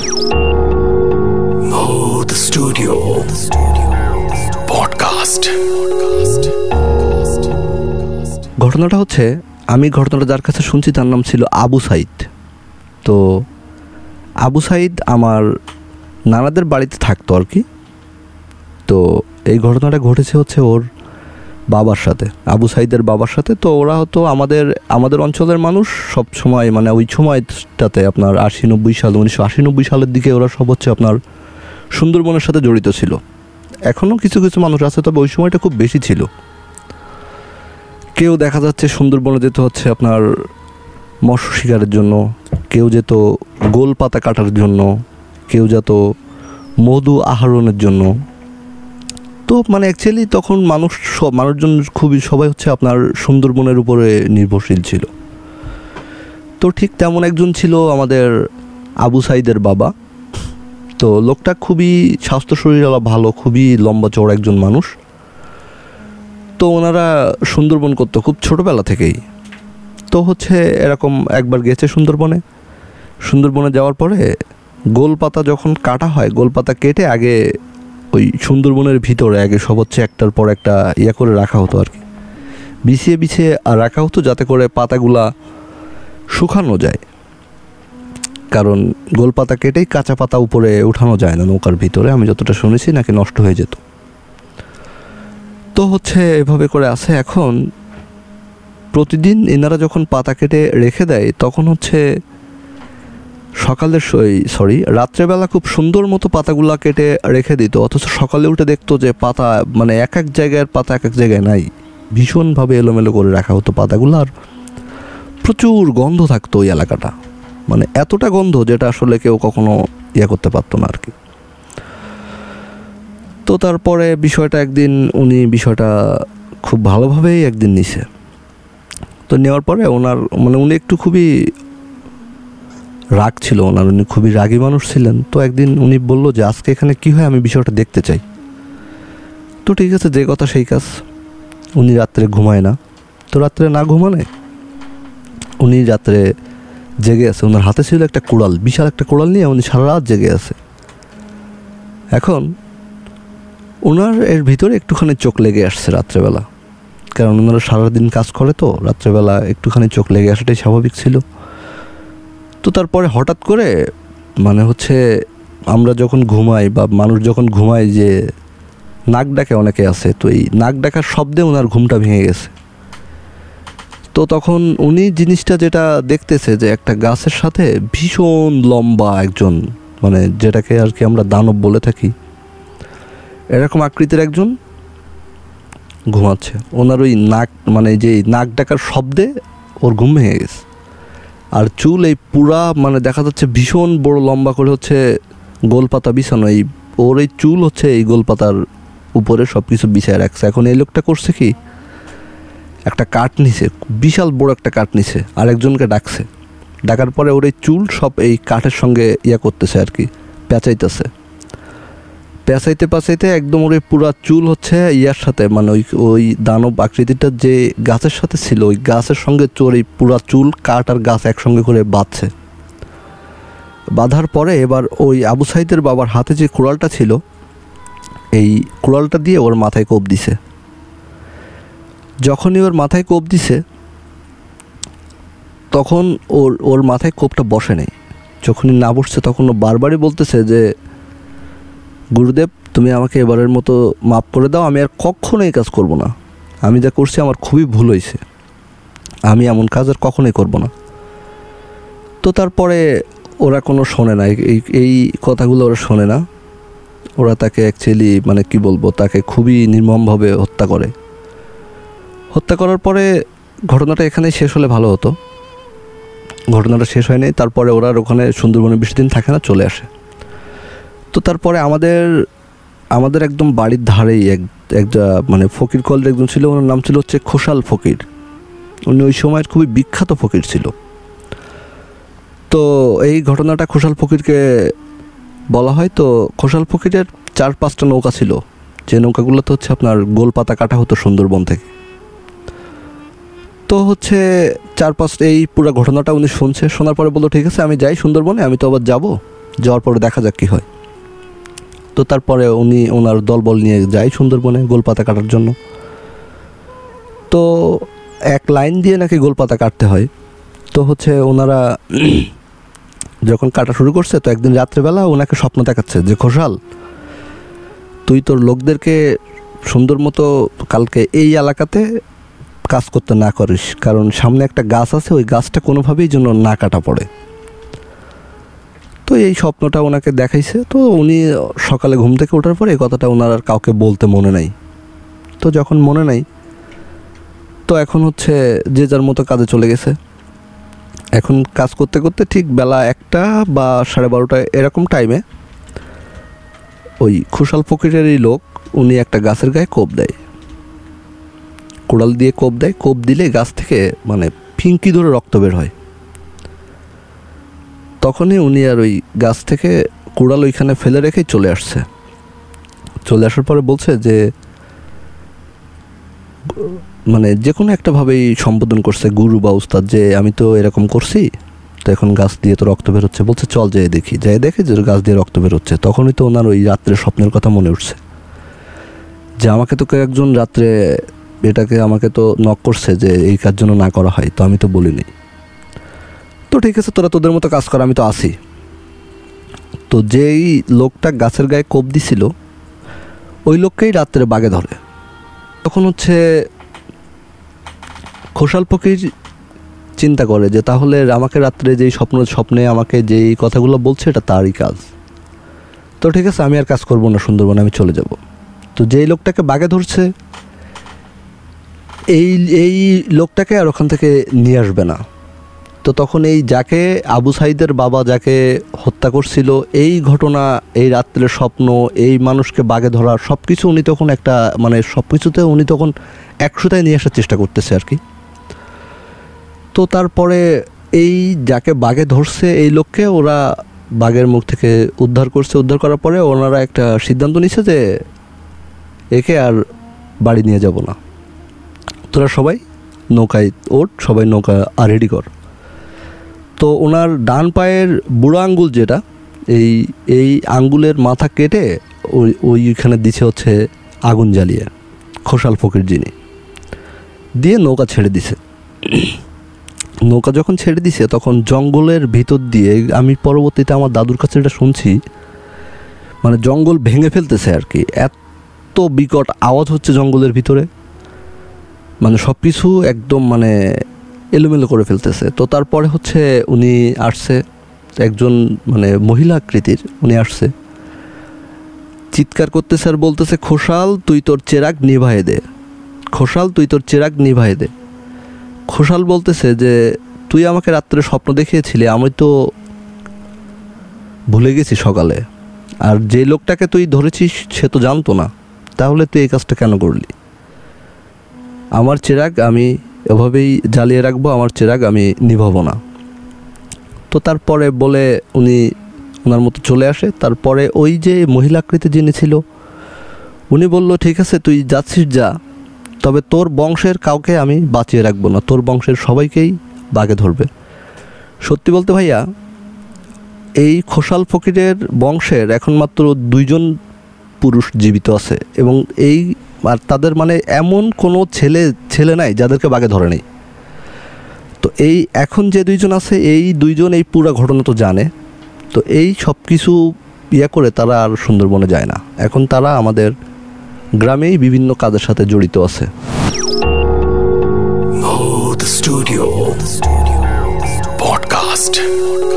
Mode Studio Podcast. ঘটনাটা হচ্ছে, আমি ঘটনাটা যার কাছে শুনছি তার নাম ছিল আবু সাইদ। তো আবু সাইদ আমার নানাদের বাড়িতে থাকতো আর কি। তো এই ঘটনাটা ঘটেছে হচ্ছে ওর বাবার সাথে, আবু সাইদের বাবার সাথে। তো ওরা হতো আমাদের আমাদের অঞ্চলের মানুষ সব সময় মানে ওই সময়টাতে আপনার আশি নব্বই সাল, উনিশশো আশি নব্বই সালের দিকে ওরা সব হচ্ছে আপনার সুন্দরবনের সাথে জড়িত ছিল। এখনও কিছু কিছু মানুষ আছে, তবে ওই সময়টা খুব বেশি ছিল। কেউ দেখা যাচ্ছে সুন্দরবনে যেতে হচ্ছে আপনার মৎস্য শিকারের জন্য, কেউ যেত গোল পাতা কাটার জন্য, কেউ যেত মধু আহরণের জন্য। তো মানে অ্যাকচুয়ালি তখন মানুষ সব, মানুষজন খুবই, সবাই হচ্ছে আপনার সুন্দরবনের উপরে নির্ভরশীল ছিল। তো ঠিক তেমন একজন ছিল আমাদের আবু সাইদের বাবা। তো লোকটা খুবই স্বাস্থ্য শরীর ভালো, খুবই লম্বা চওড়া একজন মানুষ। তো ওনারা সুন্দরবন করতো খুব ছোটোবেলা থেকেই। তো হচ্ছে এরকম একবার গেছে সুন্দরবনে। সুন্দরবনে যাওয়ার পরে গোলপাতা যখন কাটা হয়, গোলপাতা কেটে আগে ওই সুন্দরবনের ভিতরে আগে সব হচ্ছে একটার পর একটা ইয়ে করে রাখা হতো আর কি। বিছিয়ে বিছিয়ে আর রাখা হতো যাতে করে পাতাগুলা শুকানো যায়। কারণ গোলপাতা কেটেই কাঁচা পাতা উপরে উঠানো যায় না নৌকার ভিতরে, আমি যতটা শুনেছি নাকি নষ্ট হয়ে যেত। তো হচ্ছে এভাবে করে আছে এখন। প্রতিদিন এনারা যখন পাতা কেটে রেখে দেয়, তখন হচ্ছে সকালের সরি রাত্রেবেলা খুব সুন্দর মতো পাতাগুলা কেটে রেখে দিত, অথচ সকালে উঠে দেখতো যে পাতা মানে এক এক জায়গার পাতা এক এক জায়গায় নাই। ভীষণভাবে এলোমেলো করে রাখা হতো পাতাগুলো, আর প্রচুর গন্ধ থাকতো ওই এলাকাটা। মানে এতটা গন্ধ যেটা আসলে কেউ কখনো ইয়ে করতে পারতো না আর কি তো তারপরে বিষয়টা একদিন, উনি বিষয়টা খুব ভালোভাবেই একদিন নিছে। তো নেওয়ার পরে ওনার মানে উনি একটু খুবই রাগ ছিল ওনার, উনি খুবই রাগী মানুষ ছিলেন। তো একদিন উনি বলল যে, আজকে এখানে কি হয়? আমি বিষয়টা দেখতে চাই। তো ঠিক আছে, যে কথা সেই কাজ। উনি রাত্রে ঘুমায় না। তো রাত্রে না ঘুমানে উনি রাত্রে জেগে আছে। ওনার হাতে ছিল একটা কোড়াল, বিশাল একটা কোড়াল নিয়ে উনি সারা রাত জেগে আছে। এখন ওনার এর ভিতরে একটুখানি চোখ লেগে আসছে রাত্রেবেলা। কারণ ওনারা সারাদিন কাজ করে তো, রাত্রেবেলা একটুখানি চোখ লেগে আসাটাই স্বাভাবিক ছিল। তো তারপরে হঠাৎ করে মানে হচ্ছে আমরা যখন ঘুমাই বা মানুষ যখন ঘুমায় যে নাক ডাকে অনেকে আছে, তো এই নাক ডাকার শব্দে ওনার ঘুমটা ভেঙে গেছে। তো তখন উনি জিনিসটা যেটা দেখতেছে যে একটা গাছের সাথে ভীষণ লম্বা একজন মানে যেটাকে আর কি আমরা দানব বলে থাকি, এরকম আকৃতির একজন ঘুমাচ্ছে। ওনার ওই নাক মানে যে নাক ডাকার শব্দে ওর ঘুম ভেঙে গেছে। আর চুল এই পুরা মানে দেখা যাচ্ছে ভীষণ বড় লম্বা করে হচ্ছে গোলপাতা বিছানো। এই, ওর এই চুল হচ্ছে এই গোলপাতার উপরে সব কিছু বিছায় রাখছে। এখন এই লোকটা করছে কি, একটা কাঠ নিছে, বিশাল বড় একটা কাঠ নিছে আরেকজনকে ডাকছে। ডাকার পরে ওর এই চুল সব এই কাঠের সঙ্গে ইয়া করতেছে আর কি, পেঁচাইতেছে। পেঁচাইতে পেঁচাইতে একদম ওর পুরা চুল হচ্ছে ইয়ার সাথে মানে ওই ওই দানব আকৃতিটা যে গাছের সাথে ছিল, ওই গাছের সঙ্গে চোর এই পুরা চুল, কাঠ আর গাছ একসঙ্গে করে বাঁধছে। বাঁধার পরে এবার ওই আবু সাইদের বাবার হাতে যে কুড়ালটা ছিল, এই কুড়ালটা দিয়ে ওর মাথায় কোপ দিছে। যখনই ওর মাথায় কোপ দিছে, তখন ওর ওর মাথায় কোপটা বসে নেই। যখনই না বসছে, তখন ও বারবারই বলতেছে যে গুরুদেব, তুমি আমাকে এবারের মতো মাফ করে দাও, আমি আর কখনো এই কাজ করব না। আমি যা করছি আমার খুবই ভুল হয়েছে। আমি এমন কাজ আর কখনোই করব না। তো তারপরে ওরা কোনো শোনে না, এই এই কথাগুলো ওরা শোনে না। ওরা তাকে অ্যাকচুয়ালি মানে কি বলব, তাকে খুবই নির্মমভাবে হত্যা করে। হত্যা করার পরে ঘটনাটা এখানে শেষ হলে ভালো হতো। ঘটনাটা শেষ হয়নি, তারপরে ওরা ওখানে সুন্দরবনে বেশি দিন থাকে না, চলে আসে। তো তারপরে আমাদের আমাদের একদম বাড়ির ধারেই এক, একটা মানে ফকির কলের একজন ছিল, ওনার নাম ছিল হচ্ছে খোসাল ফকির। উনি ওই সময়ের খুবই বিখ্যাত ফকির ছিল। তো এই ঘটনাটা খোসাল ফকিরকে বলা হয়, তো খোসাল ফকিরের চার পাঁচটা নৌকা ছিল। যে নৌকাগুলোতে হচ্ছে আপনার গোলপাতা কাটা হতো সুন্দরবন থেকে। তো হচ্ছে চার পাঁচ, এই পুরো ঘটনাটা উনি শুনছে, শোনার পরে বলল, ঠিক আছে, আমি যাই সুন্দরবনে, আমি তো আবার যাব। যাওয়ার পরে দেখা যাক কী হয়। তো তারপরে উনি ওনার দলবল নিয়ে যায় সুন্দরবনে গোলপাতা কাটার জন্য। তো এক লাইন দিয়ে নাকি গোলপাতা কাটতে হয়। তো হচ্ছে ওনারা যখন কাটা শুরু করছে, তো একদিন রাত্রেবেলা ওনাকে স্বপ্ন দেখাচ্ছে যে ঘোষাল তুই তোর লোকদেরকে সুন্দর মতো কালকে এই এলাকাতে কাজ করতে না করিস। কারণ সামনে একটা গাছ আছে, ওই গাছটা কোনোভাবেই যেন না কাটা পড়ে। তো এই স্বপ্নটা ওনাকে দেখাইছে। তো উনি সকালে ঘুম থেকে ওঠার পরে এই কথাটা ওনার আর কাউকে বলতে মনে নাই। তো যখন মনে নাই, তো এখন হচ্ছে যে যার মতো কাজে চলে গেছে। এখন কাজ করতে করতে ঠিক বেলা একটা বা সাড়ে বারোটা এরকম টাইমে ওই খুশাল ফকিরেরই লোক উনি একটা গাছের গায়ে কোপ দেয়। কোড়াল দিয়ে কোপ দেয়। কোপ দিলে গাছ থেকে মানে ফিঙ্কি ধরে রক্ত বের হয়। তখনই উনি আর ওই গাছ থেকে কুড়াল ওইখানে ফেলে রেখেই চলে আসছে। চলে আসার পরে বলছে যে মানে যে কোনো একটাভাবেই সম্বোধন করছে, গুরু বা উস্তাদ, যে আমি তো এরকম করছি, তো এখন গাছ দিয়ে তো রক্ত বের হচ্ছে। বলছে, চল যেয়ে দেখি। যাই দেখে যে গাছ দিয়ে রক্ত বের হচ্ছে। তখনই তো ওনার ওই রাত্রে স্বপ্নের কথা মনে উঠছে। যে আমাকে তো কেউ একজন রাত্রে এটাকে আমাকে তো নক করছে যে, এই কাজ জন্য না করা হয়। তো আমি তো বলিনি। তো ঠিক আছে, তোরা তোদের মতো কাজ কর, আমি তো আসি তো যেই লোকটা গাছের গায়ে কোপ দিছিল, ওই লোককেই রাত্রে বাগে ধরে। তখন হচ্ছে খোসাল ফকির চিন্তা করে যে, তাহলে আমাকে রাত্রে যেই স্বপ্ন, স্বপ্নে আমাকে যেই কথাগুলো বলছে, এটা তারই কাজ। তো ঠিক আছে, আমি আর কাজ করব না, সুন্দরবনে আমি চলে যাব। তো যেই লোকটাকে বাগে ধরছে, এই এই লোকটাকে আর ওখান থেকে নিয়ে আসবে না। তো তখন এই যাকে আবু সাইদের বাবা যাকে হত্যা করছিল, এই ঘটনা, এই রাত্রের স্বপ্ন, এই মানুষকে বাগে ধরা সব কিছু উনি তখন একটা মানে সব কিছুতে উনি তখন একশোটায় নিয়ে আসার চেষ্টা করতেছে আর কি। তো তারপরে এই যাকে বাগে ধরছে, এই লোককে ওরা বাঘের মুখ থেকে উদ্ধার করছে। উদ্ধার করার পরে ওনারা একটা সিদ্ধান্ত নিছে যে একে আর বাড়ি নিয়ে যাব না। তোরা সবাই নৌকায় ওঠ, সবাই নৌকা আর রেডি কর। তো ওনার ডান পায়ের বুড়ো আঙ্গুল যেটা, এই এই আঙ্গুলের মাথা কেটে ওই, ওইখানে দিছে হচ্ছে আগুন জ্বালিয়ে, খোসাল ফকির যিনি। দিয়ে নৌকা ছেড়ে দিছে। নৌকা যখন ছেড়ে দিছে, তখন জঙ্গলের ভিতর দিয়ে, আমি পরবর্তীতে আমার দাদুর কাছে এটা শুনছি মানে জঙ্গল ভেঙে ফেলতেছে আর কি, এত বিকট আওয়াজ হচ্ছে জঙ্গলের ভিতরে। মানে সব কিছু একদম মানে এলোমেলো করে ফেলতেছে। তো তারপরে হচ্ছে উনি আসছে, একজন মানে মহিলা আকৃতির, উনি আসছে। চিৎকার করতেছে আর বলতেছে, খোসাল, তুই তোর চেরাগ নিভায়ে দে। খোসাল, তুই তোর চেরাগ নিভায়ে দে। খোসাল বলতেছে যে, তুই আমাকে রাত্রে স্বপ্ন দেখিয়েছিলি, আমি তো ভুলে গেছি সকালে। আর যে লোকটাকে তুই ধরেছিস, সে তো জানতো না। তাহলে তুই এই কাজটা কেন করলি? আমার চেরাগ আমি এভাবেই জ্বালিয়ে রাখব, আমার চেরাগ আমি নিভাব না। তো তারপরে বলে উনি ওনার মতো চলে আসে। তারপরে ওই যে মহিলাকৃতি যিনি ছিল, উনি বলল, ঠিক আছে, তুই যাচ্ছিস, যা। তবে তোর বংশের কাউকে আমি বাঁচিয়ে রাখব না। তোর বংশের সবাইকেই বাগে ধরবে। সত্যি বলতে ভাইয়া, এই খোসাল ফকিরের বংশের এখন মাত্র দুইজন পুরুষ জীবিত আছে এবং এই আর তাদের মানে এমন কোনো ছেলে ছেলে নাই যাদেরকে বাগে ধরে নেই তো এই এখন যে দুইজন আছে, এই দুইজন এই পুরো ঘটনা তো জানে তো এই সব কিছু ইয়ে করে তারা আর সুন্দরবনে যায় না এখন তারা আমাদের গ্রামেই বিভিন্ন কাজের সাথে জড়িত আছে studio. Podcast.